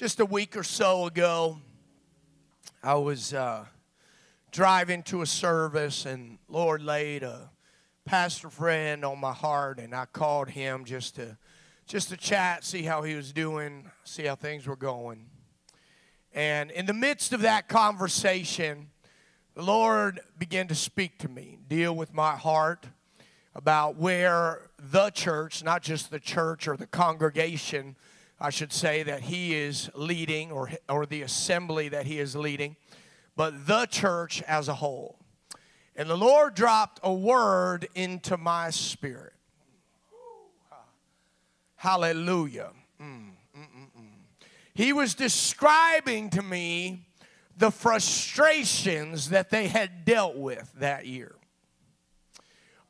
just a week or so ago, I was uh, driving to a service, and Lord laid a pastor friend on my heart, and I called him just to just to chat, see how he was doing, see how things were going. And in the midst of that conversation, the Lord began to speak to me, deal with my heart about where the church, not just the church or the congregation, I should say, that he is leading or, or the assembly that he is leading, but the church as a whole. And the Lord dropped a word into my spirit. Hallelujah. Mm, mm, mm, he was describing to me the frustrations that they had dealt with that year.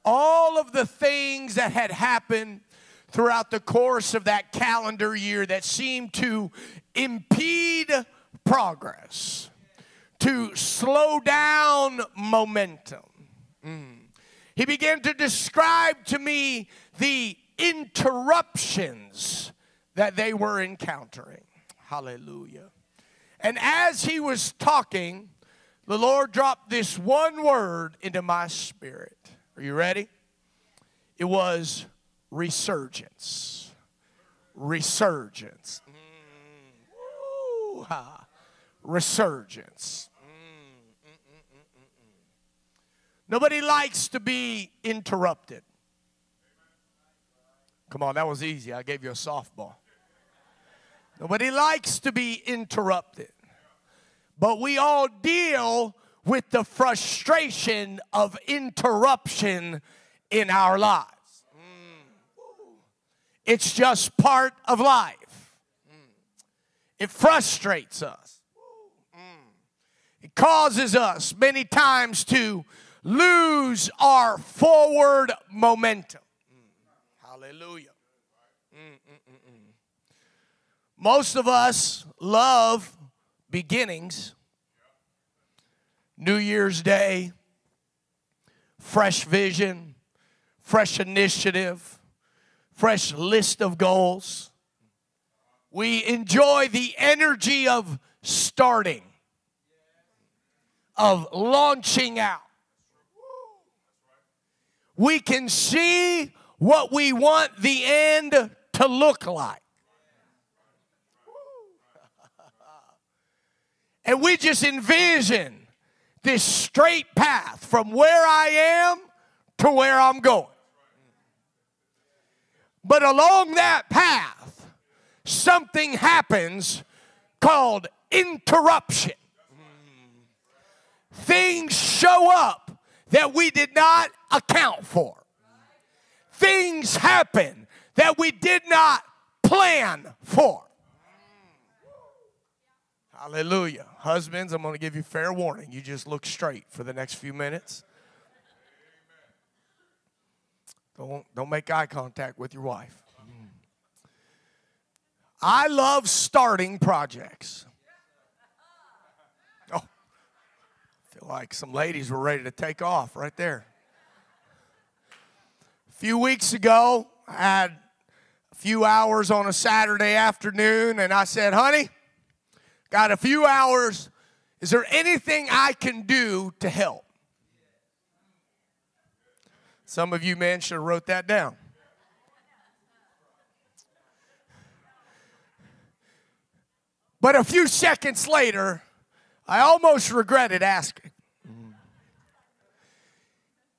All of the things that had happened throughout the course of that calendar year that seemed to impede progress, to slow down momentum. Mm. He began to describe to me the interruptions that they were encountering. Hallelujah. And as he was talking, the Lord dropped this one word into my spirit. Are you ready? It was resurgence. Resurgence. Mm. Resurgence. Mm, mm, Nobody likes to be interrupted. Come on, that was easy. I gave you a softball. Nobody likes to be interrupted. But we all deal with the frustration of interruption in our lives. It's just part of life. It frustrates us. It causes us many times to lose our forward momentum. Hallelujah. Most of us love beginnings. New Year's Day, fresh vision, fresh initiative, fresh list of goals. We enjoy the energy of starting, of launching out. We can see what we want the end to look like. And we just envision this straight path from where I am to where I'm going. But along that path, something happens called interruption. Things show up that we did not account for. Things happen that we did not plan for. Hallelujah. Husbands, I'm going to give you fair warning. You just look straight for the next few minutes. Don't, don't make eye contact with your wife. I love starting projects. Oh, I feel like some ladies were ready to take off right there. A few weeks ago, I had a few hours on a Saturday afternoon, and I said, honey, Got a few hours. Is there anything I can do to help? Some of you men should have wrote that down. But a few seconds later, I almost regretted asking.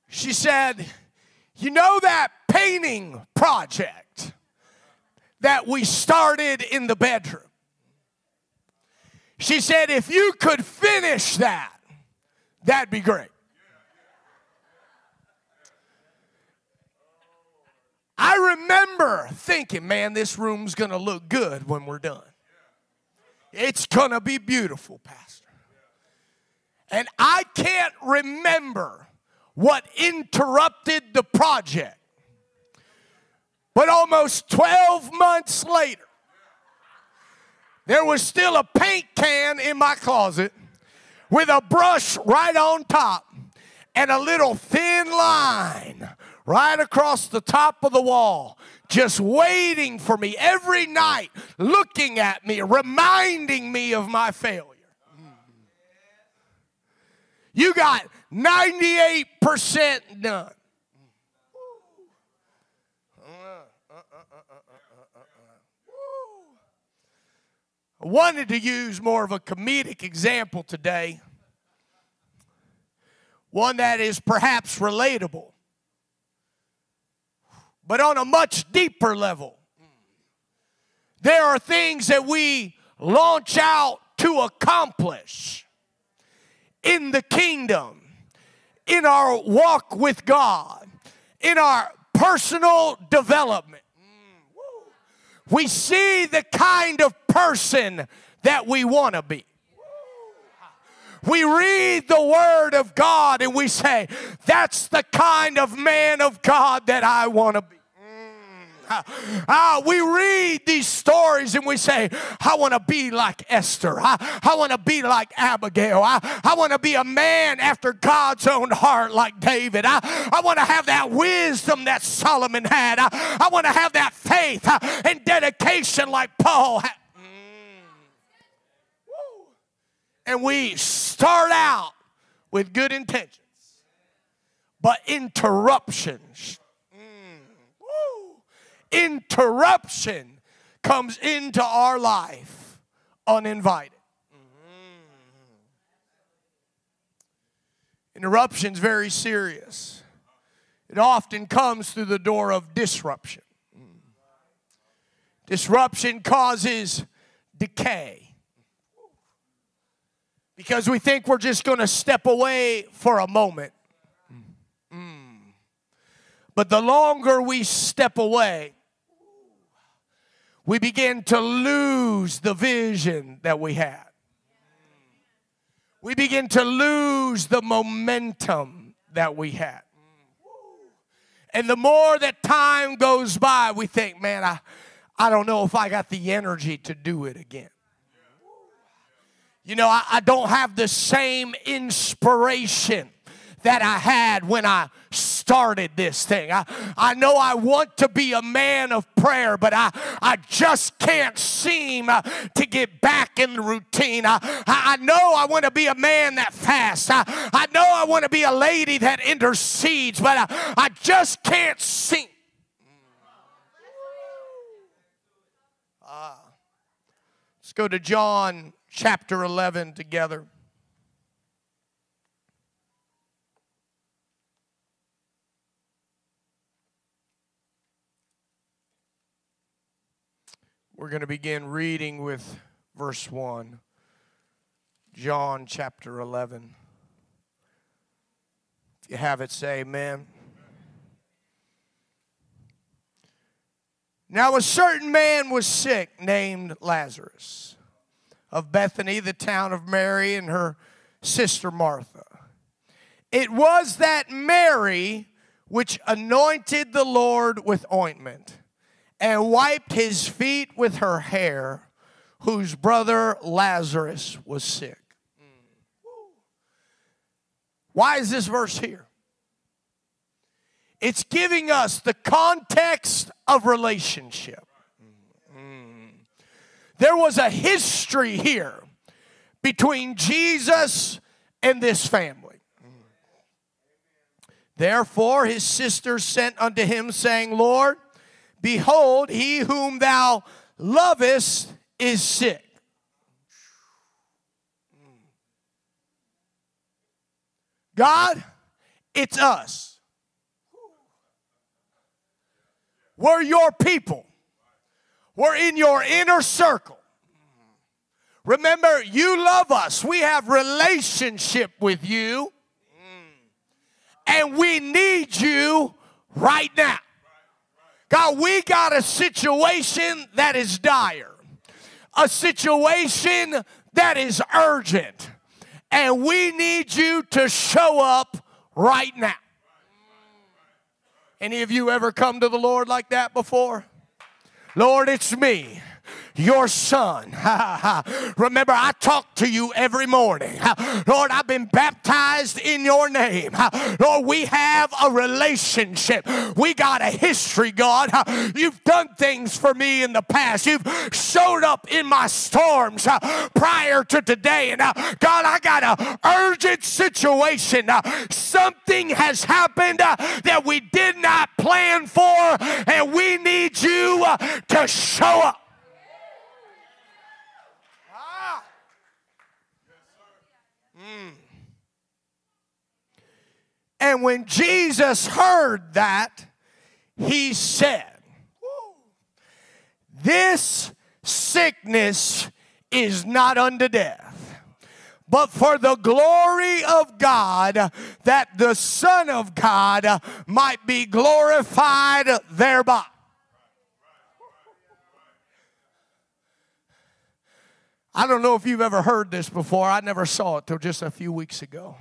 She said, You know that painting project that we started in the bedroom? She said, if you could finish that, that'd be great. I remember thinking, man, this room's going to look good when we're done. It's going to be beautiful, Pastor. And I can't remember what interrupted the project. But almost 12 months later, there was still a paint can in my closet with a brush right on top and a little thin line right across the top of the wall, just waiting for me every night, looking at me, reminding me of my failure. You got 98% done. I wanted to use more of a comedic example today, one that is perhaps relatable, but on a much deeper level. There are things that we launch out to accomplish in the kingdom, in our walk with God, in our personal development. We see the kind of person that we want to be. We read the Word of God and we say, That's the kind of man of God that I want to be. Uh, we read these stories and we say, I want to be like Esther. I, I want to be like Abigail. I, I want to be a man after God's own heart like David. I, I want to have that wisdom that Solomon had. I, I want to have that faith uh, and dedication like Paul had. And we start out with good intentions, but interruptions mm. interruption comes into our life uninvited. Mm-hmm. Interruption's very serious. It often comes through the door of disruption. Mm. Disruption causes decay. Because we think we're just going to step away for a moment. Mm. But the longer we step away, we begin to lose the vision that we had. We begin to lose the momentum that we had. And the more that time goes by, we think, man, I, I don't know if I got the energy to do it again. You know, I, I don't have the same inspiration that I had when I started this thing. I, I know I want to be a man of prayer, but I, I just can't seem uh, to get back in the routine. I, I know I want to be a man that fasts. I, I know I want to be a lady that intercedes, but I, I just can't seem. Uh, let's go to John chapter 11 together. We're going to begin reading with verse 1. John chapter 11. If you have it, say amen. Now, a certain man was sick named Lazarus of Bethany, the town of Mary, and her sister Martha. It was that Mary which anointed the Lord with ointment and wiped his feet with her hair, whose brother Lazarus was sick. Why is this verse here? It's giving us the context of relationship. There was a history here between Jesus and this family. Therefore, his sisters sent unto him, saying, Lord, Behold, he whom thou lovest is sick. God, it's us. We're your people. We're in your inner circle. Remember, you love us. We have relationship with you. And we need you right now. God, we got a situation that is dire, a situation that is urgent, and we need you to show up right now. Any of you ever come to the Lord like that before? Lord, it's me. Your son. Remember, I talk to you every morning. Lord, I've been baptized in your name. Lord, we have a relationship. We got a history, God. You've done things for me in the past. You've showed up in my storms uh, prior to today. And uh, God, I got an urgent situation. Uh, something has happened that we did not plan for, and we need you to show up. And when Jesus heard that, he said, This sickness is not unto death, but for the glory of God, that the Son of God might be glorified thereby. I don't know if you've ever heard this before. I never saw it till just a few weeks ago.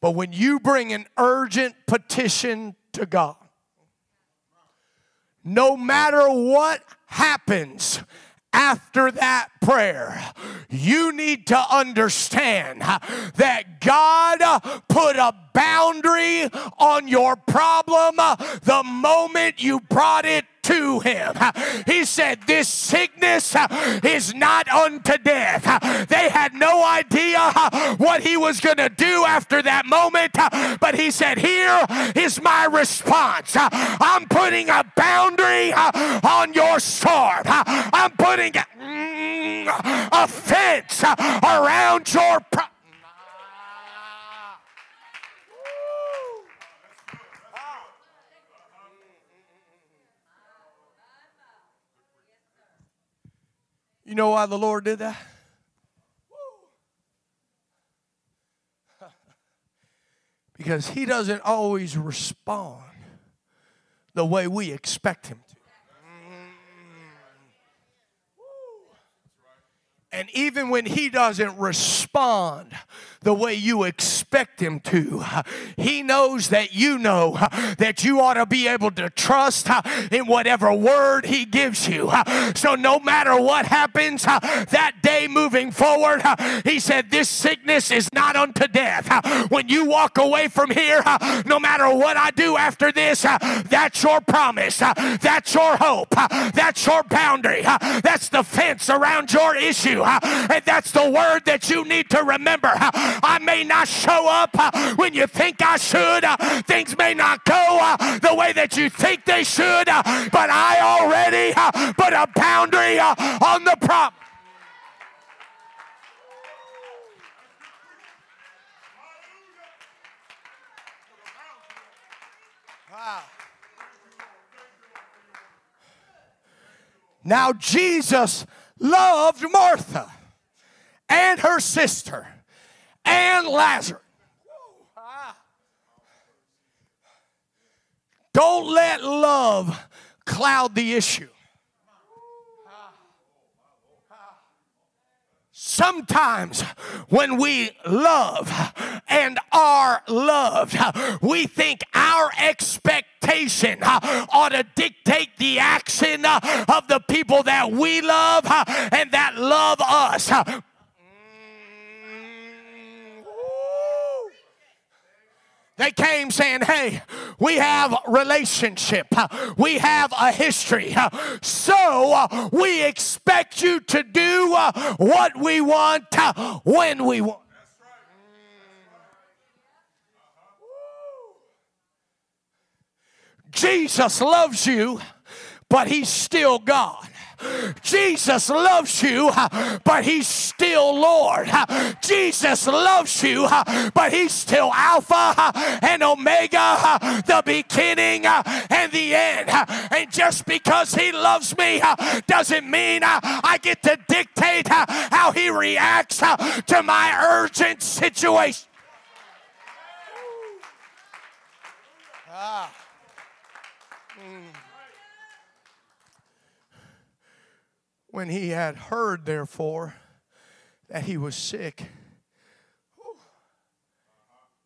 But when you bring an urgent petition to God, no matter what happens after that prayer, you need to understand that God put a boundary on your problem the moment you brought it to him. He said, This sickness uh, is not unto death. They had no idea uh, what he was going to do after that moment, uh, but he said, Here is my response. I'm putting a boundary on your storm. I'm putting a mm, fence around your problem You know why the Lord did that? because He doesn't always respond the way we expect Him to. And even when he doesn't respond the way you expect him to, he knows that you know that you ought to be able to trust in whatever word he gives you. So no matter what happens that day moving forward, he said, This sickness is not unto death. When you walk away from here, no matter what I do after this, that's your promise. That's your hope. That's your boundary. That's the fence around your issue. And that's the word that you need to remember. I may not show up uh, when you think I should. Uh, things may not go uh, the way that you think they should, but I already put a boundary on the problem. Now, Jesus loved Martha and her sister and Lazarus. Don't let love cloud the issue. Sometimes when we love and are loved, we think our expectation uh, ought to dictate the action uh, of the people that we love uh, and that love us. They came saying, Hey, we have relationship. We have a history. So uh, we expect you to do uh, what we want uh, when we want. Jesus loves you, but he's still God. Jesus loves you, but He's still Lord. Jesus loves you, but He's still Alpha and Omega, the beginning and the end. And just because He loves me doesn't mean I get to dictate how He reacts to my urgent situation. Ah. When he had heard, therefore, that he was sick,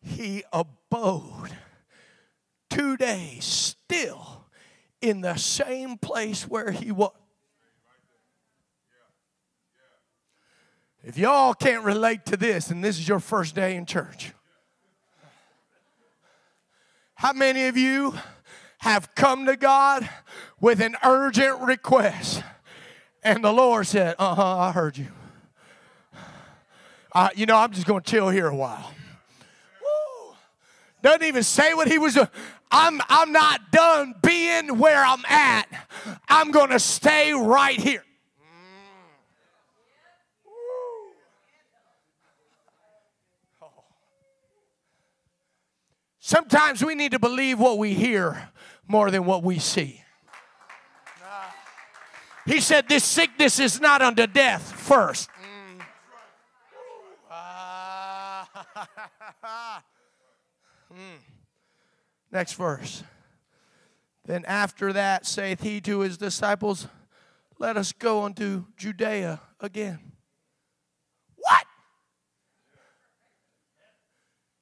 he abode two days still in the same place where he was. If y'all can't relate to this, and this is your first day in church, how many of you have come to God with an urgent request? And the Lord said, Uh huh, I heard you. You know, I'm just going to chill here a while. Woo. Doesn't even say what he was doing. I'm, I'm not done being where I'm at. I'm going to stay right here. Sometimes we need to believe what we hear more than what we see. He said, This sickness is not unto death first. Mm. Mm. Next verse. Then after that saith he to his disciples, Let us go unto Judea again. What?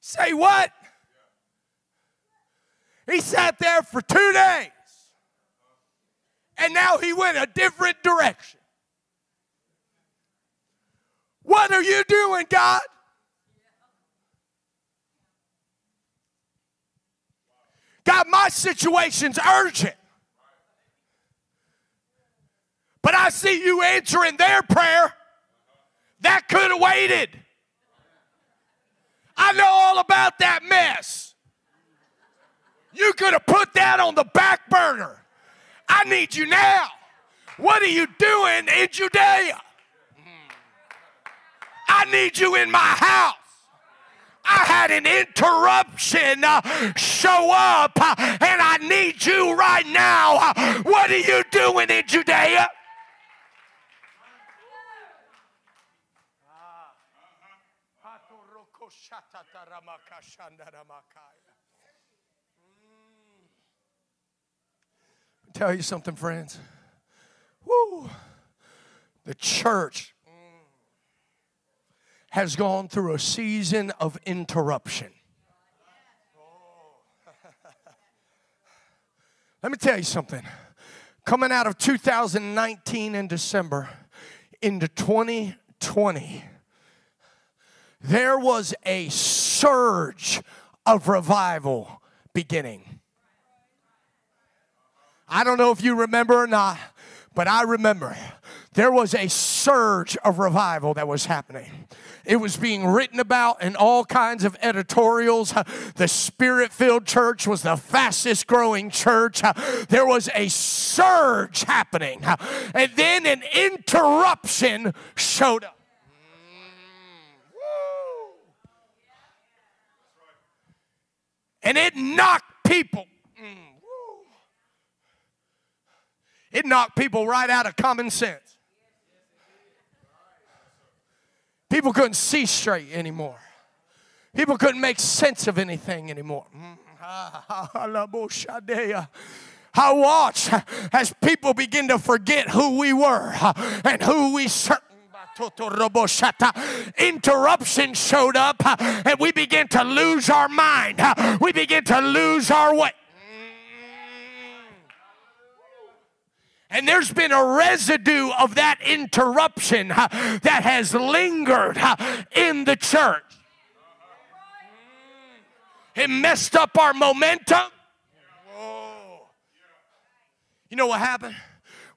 Say what? He sat there for two days. And now he went a different direction. What are you doing, God? God, my situation's urgent. But I see you answering their prayer. That could have waited. I know all about that mess. You could have put that on the back burner. I need you now. What are you doing in Judea? I need you in my house. I had an interruption uh, show up, uh, and I need you right now. Uh, what are you doing in Judea? Tell you something, friends. Woo. The church has gone through a season of interruption. Let me tell you something. Coming out of 2019 in December into 2020, there was a surge of revival beginning. I don't know if you remember or not, but I remember there was a surge of revival that was happening. It was being written about in all kinds of editorials. The spirit filled church was the fastest growing church. There was a surge happening. And then an interruption showed up. And it knocked people. It knocked people right out of common sense. People couldn't see straight anymore. People couldn't make sense of anything anymore. I watch as people begin to forget who we were and who we serve. Interruption showed up and we began to lose our mind. We began to lose our way. And there's been a residue of that interruption that has lingered in the church. It messed up our momentum. Whoa. You know what happened?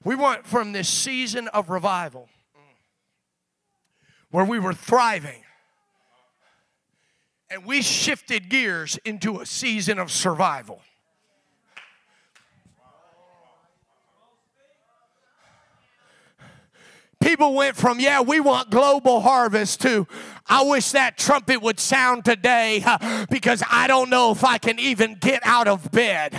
We went from this season of revival where we were thriving and we shifted gears into a season of survival. People went from, yeah, we want global harvest to, I wish that trumpet would sound today because I don't know if I can even get out of bed.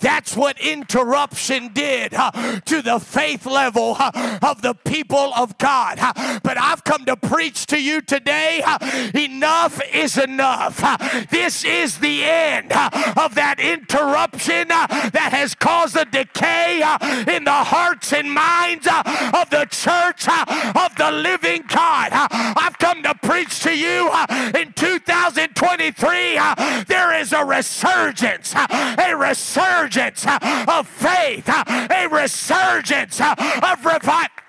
That's what interruption did to the faith level of the people of God. But I've come to preach to you today enough is enough. This is the end of that interruption that has caused a decay in the hearts and minds of the church of the living God. I've come to preach to you uh, in 2023 uh, there is a resurgence, uh, a resurgence of faith, a resurgence of revival.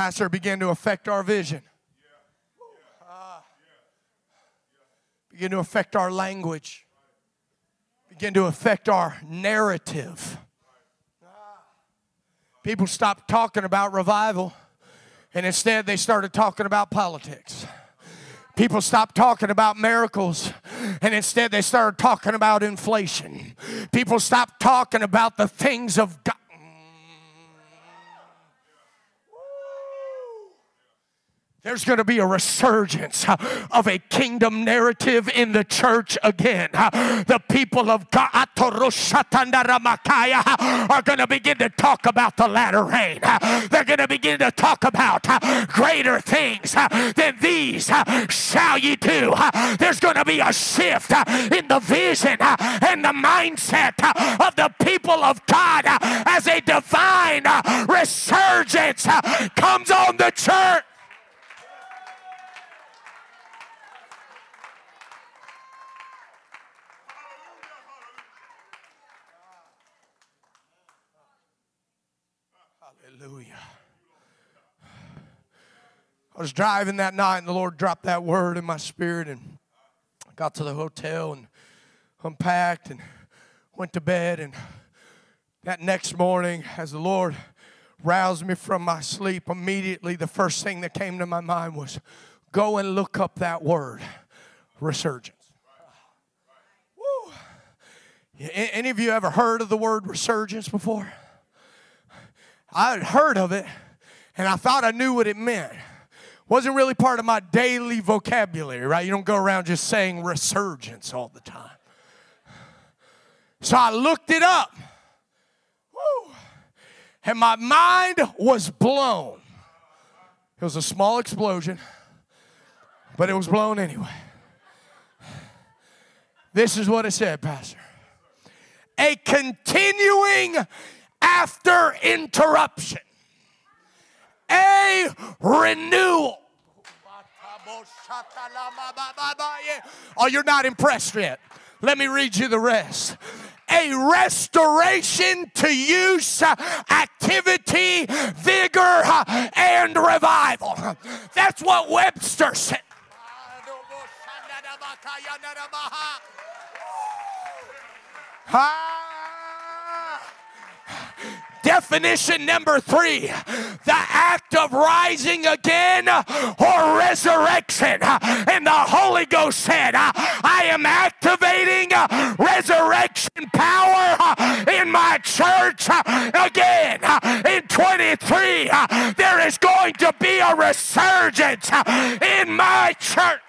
Pastor began to affect our vision. Uh, begin to affect our language. Begin to affect our narrative. People stopped talking about revival and instead they started talking about politics. People stopped talking about miracles and instead they started talking about inflation. People stopped talking about the things of God. There's going to be a resurgence of a kingdom narrative in the church again. The people of God are going to begin to talk about the latter rain. They're going to begin to talk about greater things than these shall ye do. There's going to be a shift in the vision and the mindset of the people of God as a divine uh, resurgence comes on the church. Hallelujah. I was driving that night and the Lord dropped that word in my spirit and I got to the hotel and unpacked and went to bed and that next morning as the Lord roused me from my sleep immediately the first thing that came to my mind was go and look up that word resurgence. Woo. Any of you ever heard of the word resurgence before? I had heard of it and I thought I knew what it meant. Wasn't really part of my daily vocabulary, right? You don't go around just saying resurgence all the time. So I looked it up. Woo. And my mind was blown. It was a small explosion, but it was blown anyway. This is what it said, Pastor. A continuing after interruption, a renewal. Oh, you're not impressed yet. Let me read you the rest. A restoration to use, activity, vigor, and revival. That's what Webster said. Ah. Definition number three the act of rising again or resurrection. And the Holy Ghost said, I am activating resurrection power in my church again. In 23, there is going to be a resurgence in my church.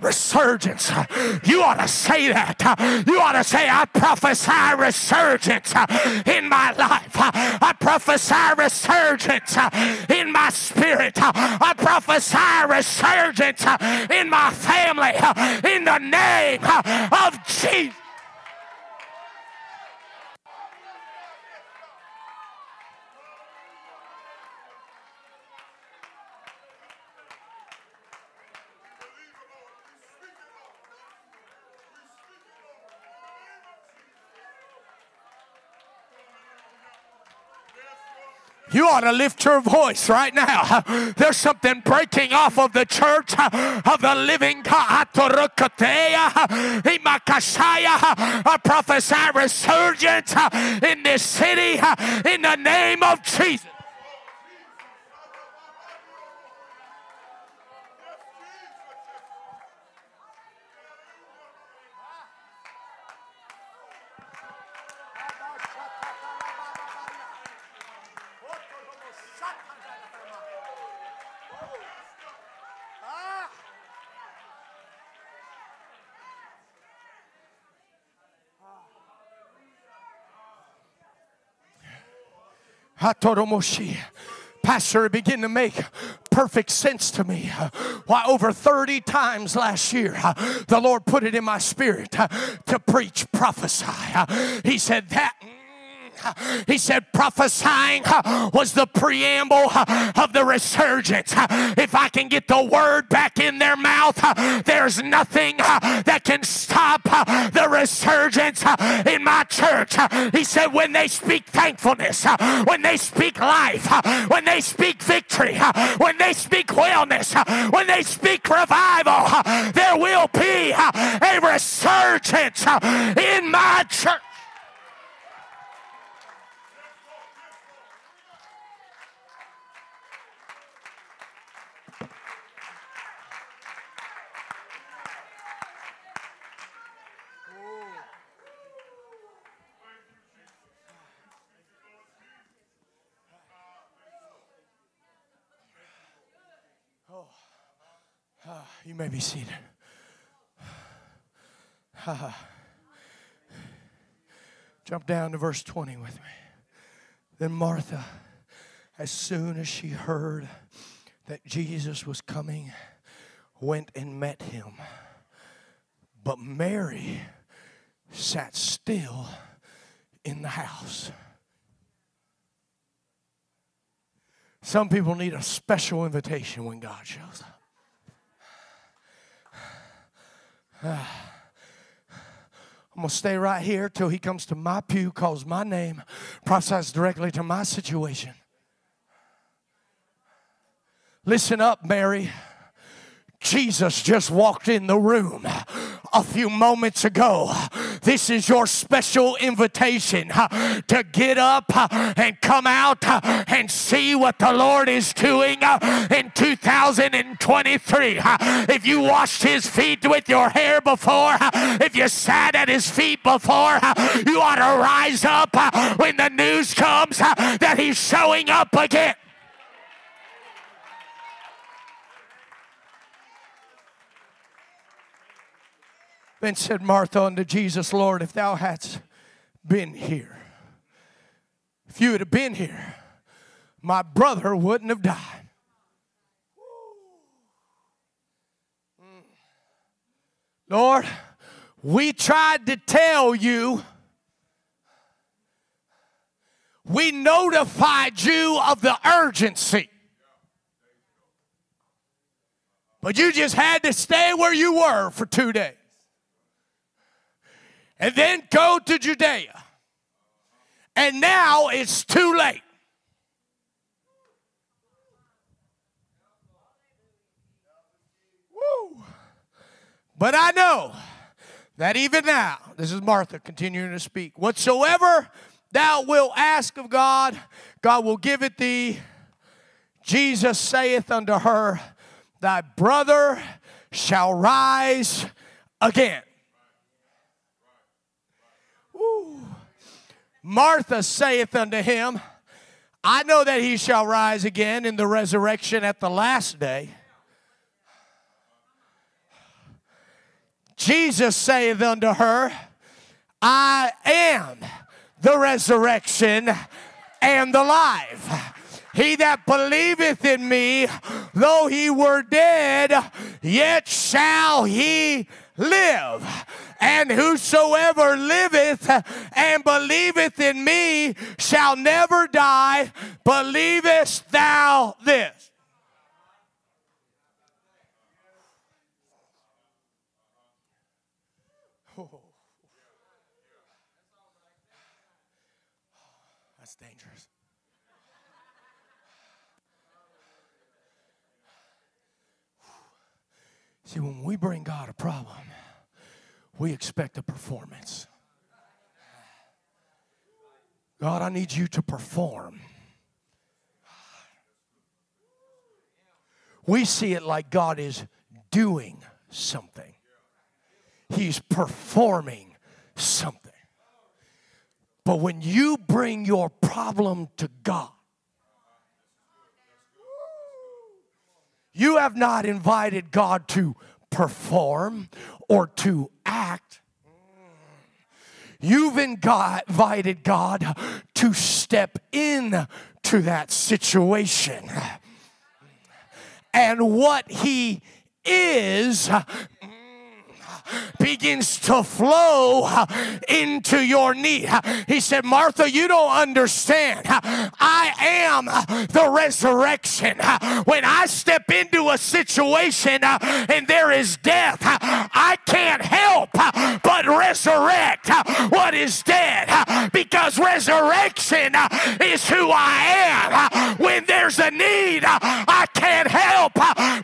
Resurgence. You ought to say that. You ought to say, I prophesy resurgence in my life. I prophesy resurgence in my spirit. I prophesy resurgence in my family in the name of Jesus. You ought to lift your voice right now. There's something breaking off of the church of the living God. I prophesy resurgence in this city in the name of Jesus. Hatoromoshi. Pastor, it began to make perfect sense to me. Why, over 30 times last year, the Lord put it in my spirit to preach, prophesy. He said, That he said prophesying was the preamble of the resurgence. If I can get the word back in their mouth, there's nothing that can stop the resurgence in my church. He said, when they speak thankfulness, when they speak life, when they speak victory, when they speak wellness, when they speak revival, there will be a resurgence in my church. You may be seated. Jump down to verse 20 with me. Then Martha, as soon as she heard that Jesus was coming, went and met him. But Mary sat still in the house. Some people need a special invitation when God shows up. I'm going to stay right here till he comes to my pew, calls my name, prophesies directly to my situation. Listen up, Mary. Jesus just walked in the room a few moments ago. This is your special invitation to get up and come out and see what the Lord is doing in 2023. If you washed his feet with your hair before, if you sat at his feet before, you ought to rise up when the news comes that he's showing up again. Then said Martha unto Jesus, Lord, if thou hadst been here, if you had been here, my brother wouldn't have died. Mm. Lord, we tried to tell you, we notified you of the urgency. But you just had to stay where you were for two days and then go to Judea. And now it's too late. But I know that even now, this is Martha continuing to speak, whatsoever thou wilt ask of God, God will give it thee. Jesus saith unto her, Thy brother shall rise again. Martha saith unto him, I know that he shall rise again in the resurrection at the last day. Jesus saith unto her, I am the resurrection and the life. He that believeth in me, though he were dead, yet shall he live. And whosoever liveth and believeth in me shall never die. Believest thou this? That's dangerous. See, when we bring God a problem, we expect a performance. God, I need you to perform. We see it like God is doing something, He's performing something. But when you bring your problem to God, you have not invited God to perform or to act. You've invited God to step in to that situation. And what He is begins to flow into your need. He said, Martha, you don't understand. I am the resurrection. When I step into a situation uh, and there is death, uh, I can't help uh, but resurrect what is dead because resurrection is who I am. When there's a need, I can't help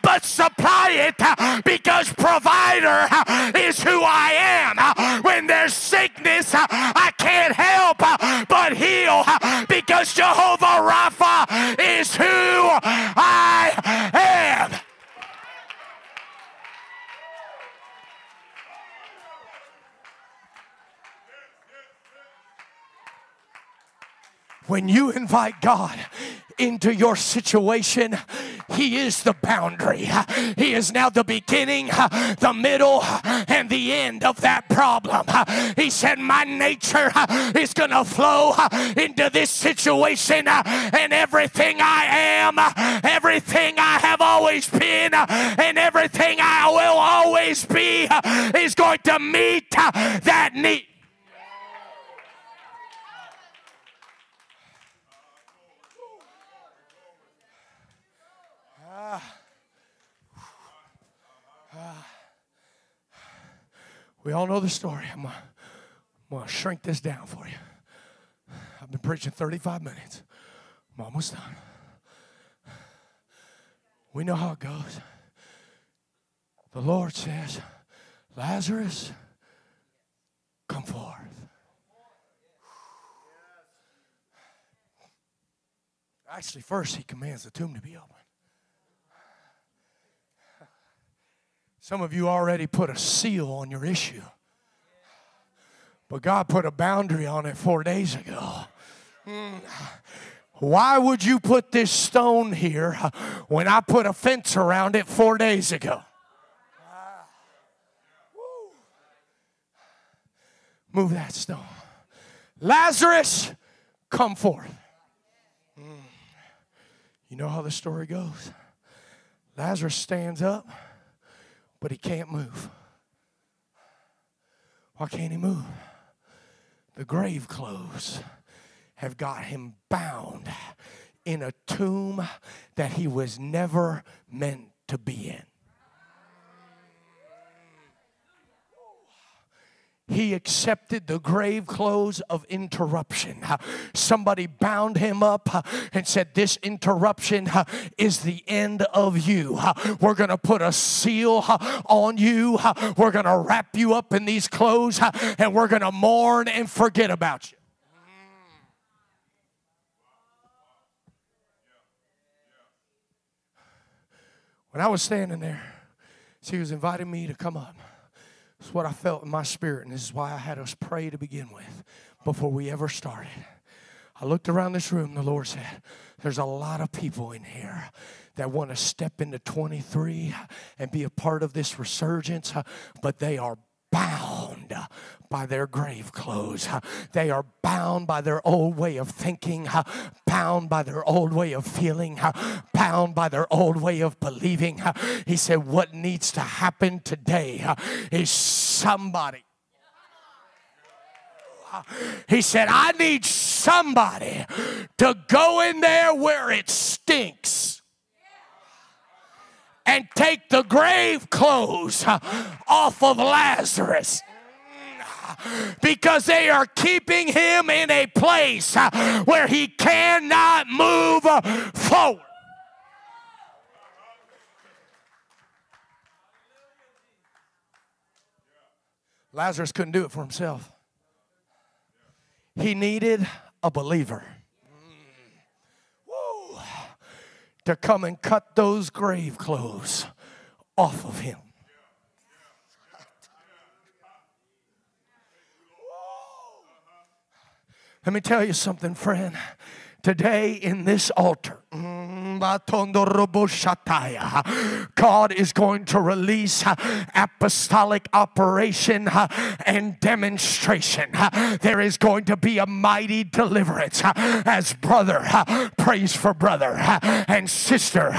but supply it because provider is who I am. When there's sickness, I can't help but heal because Jehovah Rapha is who I am. When you invite God into your situation, He is the boundary. He is now the beginning, the middle, and the end of that problem. He said, My nature is going to flow into this situation, and everything I am, everything I have always been, and everything I will always be is going to meet that need. We all know the story. I'm going to shrink this down for you. I've been preaching 35 minutes. I'm almost done. We know how it goes. The Lord says, Lazarus, come forth. Actually, first, he commands the tomb to be open. Some of you already put a seal on your issue. But God put a boundary on it four days ago. Hmm. Why would you put this stone here when I put a fence around it four days ago? Move that stone. Lazarus, come forth. Hmm. You know how the story goes. Lazarus stands up but he can't move. Why can't he move? The grave clothes have got him bound in a tomb that he was never meant to be in. He accepted the grave clothes of interruption. Somebody bound him up and said, This interruption is the end of you. We're going to put a seal on you. We're going to wrap you up in these clothes and we're going to mourn and forget about you. When I was standing there, she was inviting me to come up. It's what I felt in my spirit, and this is why I had us pray to begin with before we ever started. I looked around this room, the Lord said, There's a lot of people in here that want to step into 23 and be a part of this resurgence, but they are bound Uh, by their grave clothes. Uh, they are bound by their old way of thinking, uh, bound by their old way of feeling, bound by their old way of believing. He said, What needs to happen today is somebody. He said, I need somebody to go in there where it stinks and take the grave clothes off of Lazarus because they are keeping him in a place uh, where he cannot move forward. Lazarus couldn't do it for himself. He needed a believer to come and cut those grave clothes off of him. Let me tell you something, friend. Today in this altar. God is going to release apostolic operation and demonstration. There is going to be a mighty deliverance as brother prays for brother and sister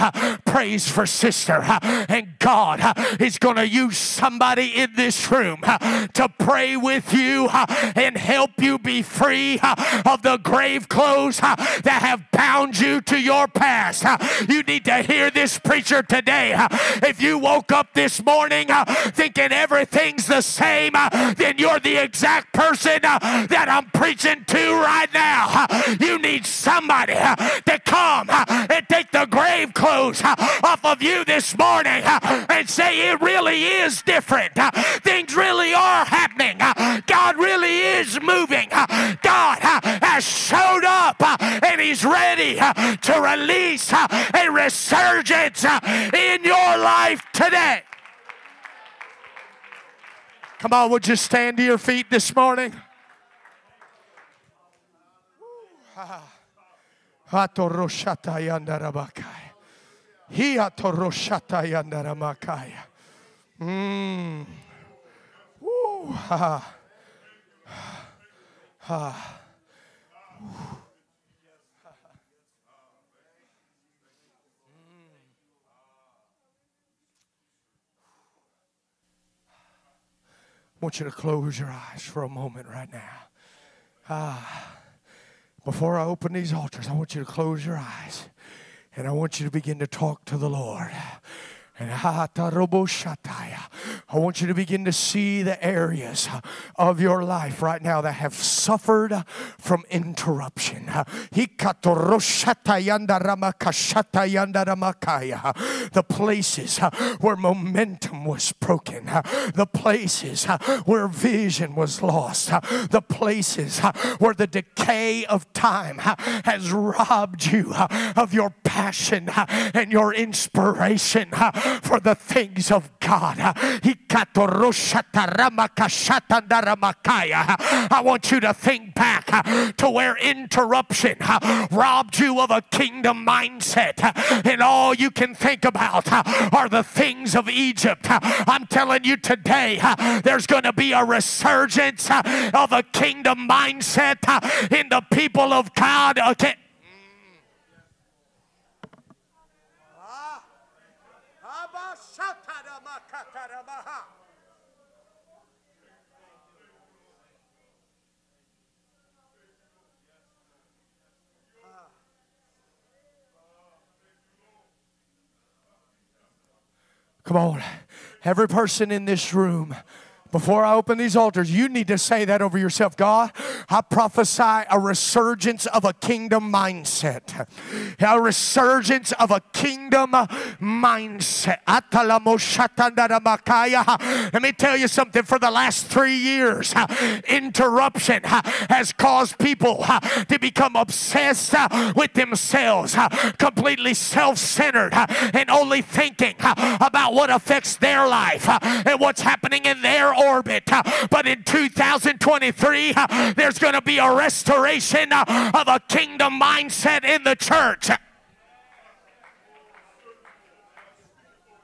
prays for sister. And God is going to use somebody in this room to pray with you and help you be free of the grave clothes that have bound you to your past. You need to hear this preacher today. If you woke up this morning thinking everything's the same, then you're the exact person that I'm preaching to right now. You need somebody to come and take the grave clothes off of you this morning and say it really is different. Things really are happening. God really is moving. God has showed up and He's ready uh, to release uh, a resurgence uh, in your life today. Come on, would you stand to your feet this morning? Mm. Woo. Ha. Ha. I want you to close your eyes for a moment right now. Ah, before I open these altars, I want you to close your eyes and I want you to begin to talk to the Lord. And I want you to begin to see the areas of your life right now that have suffered from interruption. The places where momentum was broken, the places where vision was lost, the places where the decay of time has robbed you of your passion and your inspiration for the things of God. I want you to think back to where interruption robbed you of a kingdom mindset, and all you can think about are the things of Egypt. I'm telling you today, there's going to be a resurgence of a kingdom mindset in the people of God. Okay. Come on. Every person in this room before I open these altars, you need to say that over yourself. God, I prophesy a resurgence of a kingdom mindset. A resurgence of a kingdom mindset. Let me tell you something. For the last three years, interruption has caused people to become obsessed with themselves, completely self centered, and only thinking about what affects their life and what's happening in their orbit. Uh, but in 2023, uh, there's going to be a restoration uh, of a kingdom mindset in the church.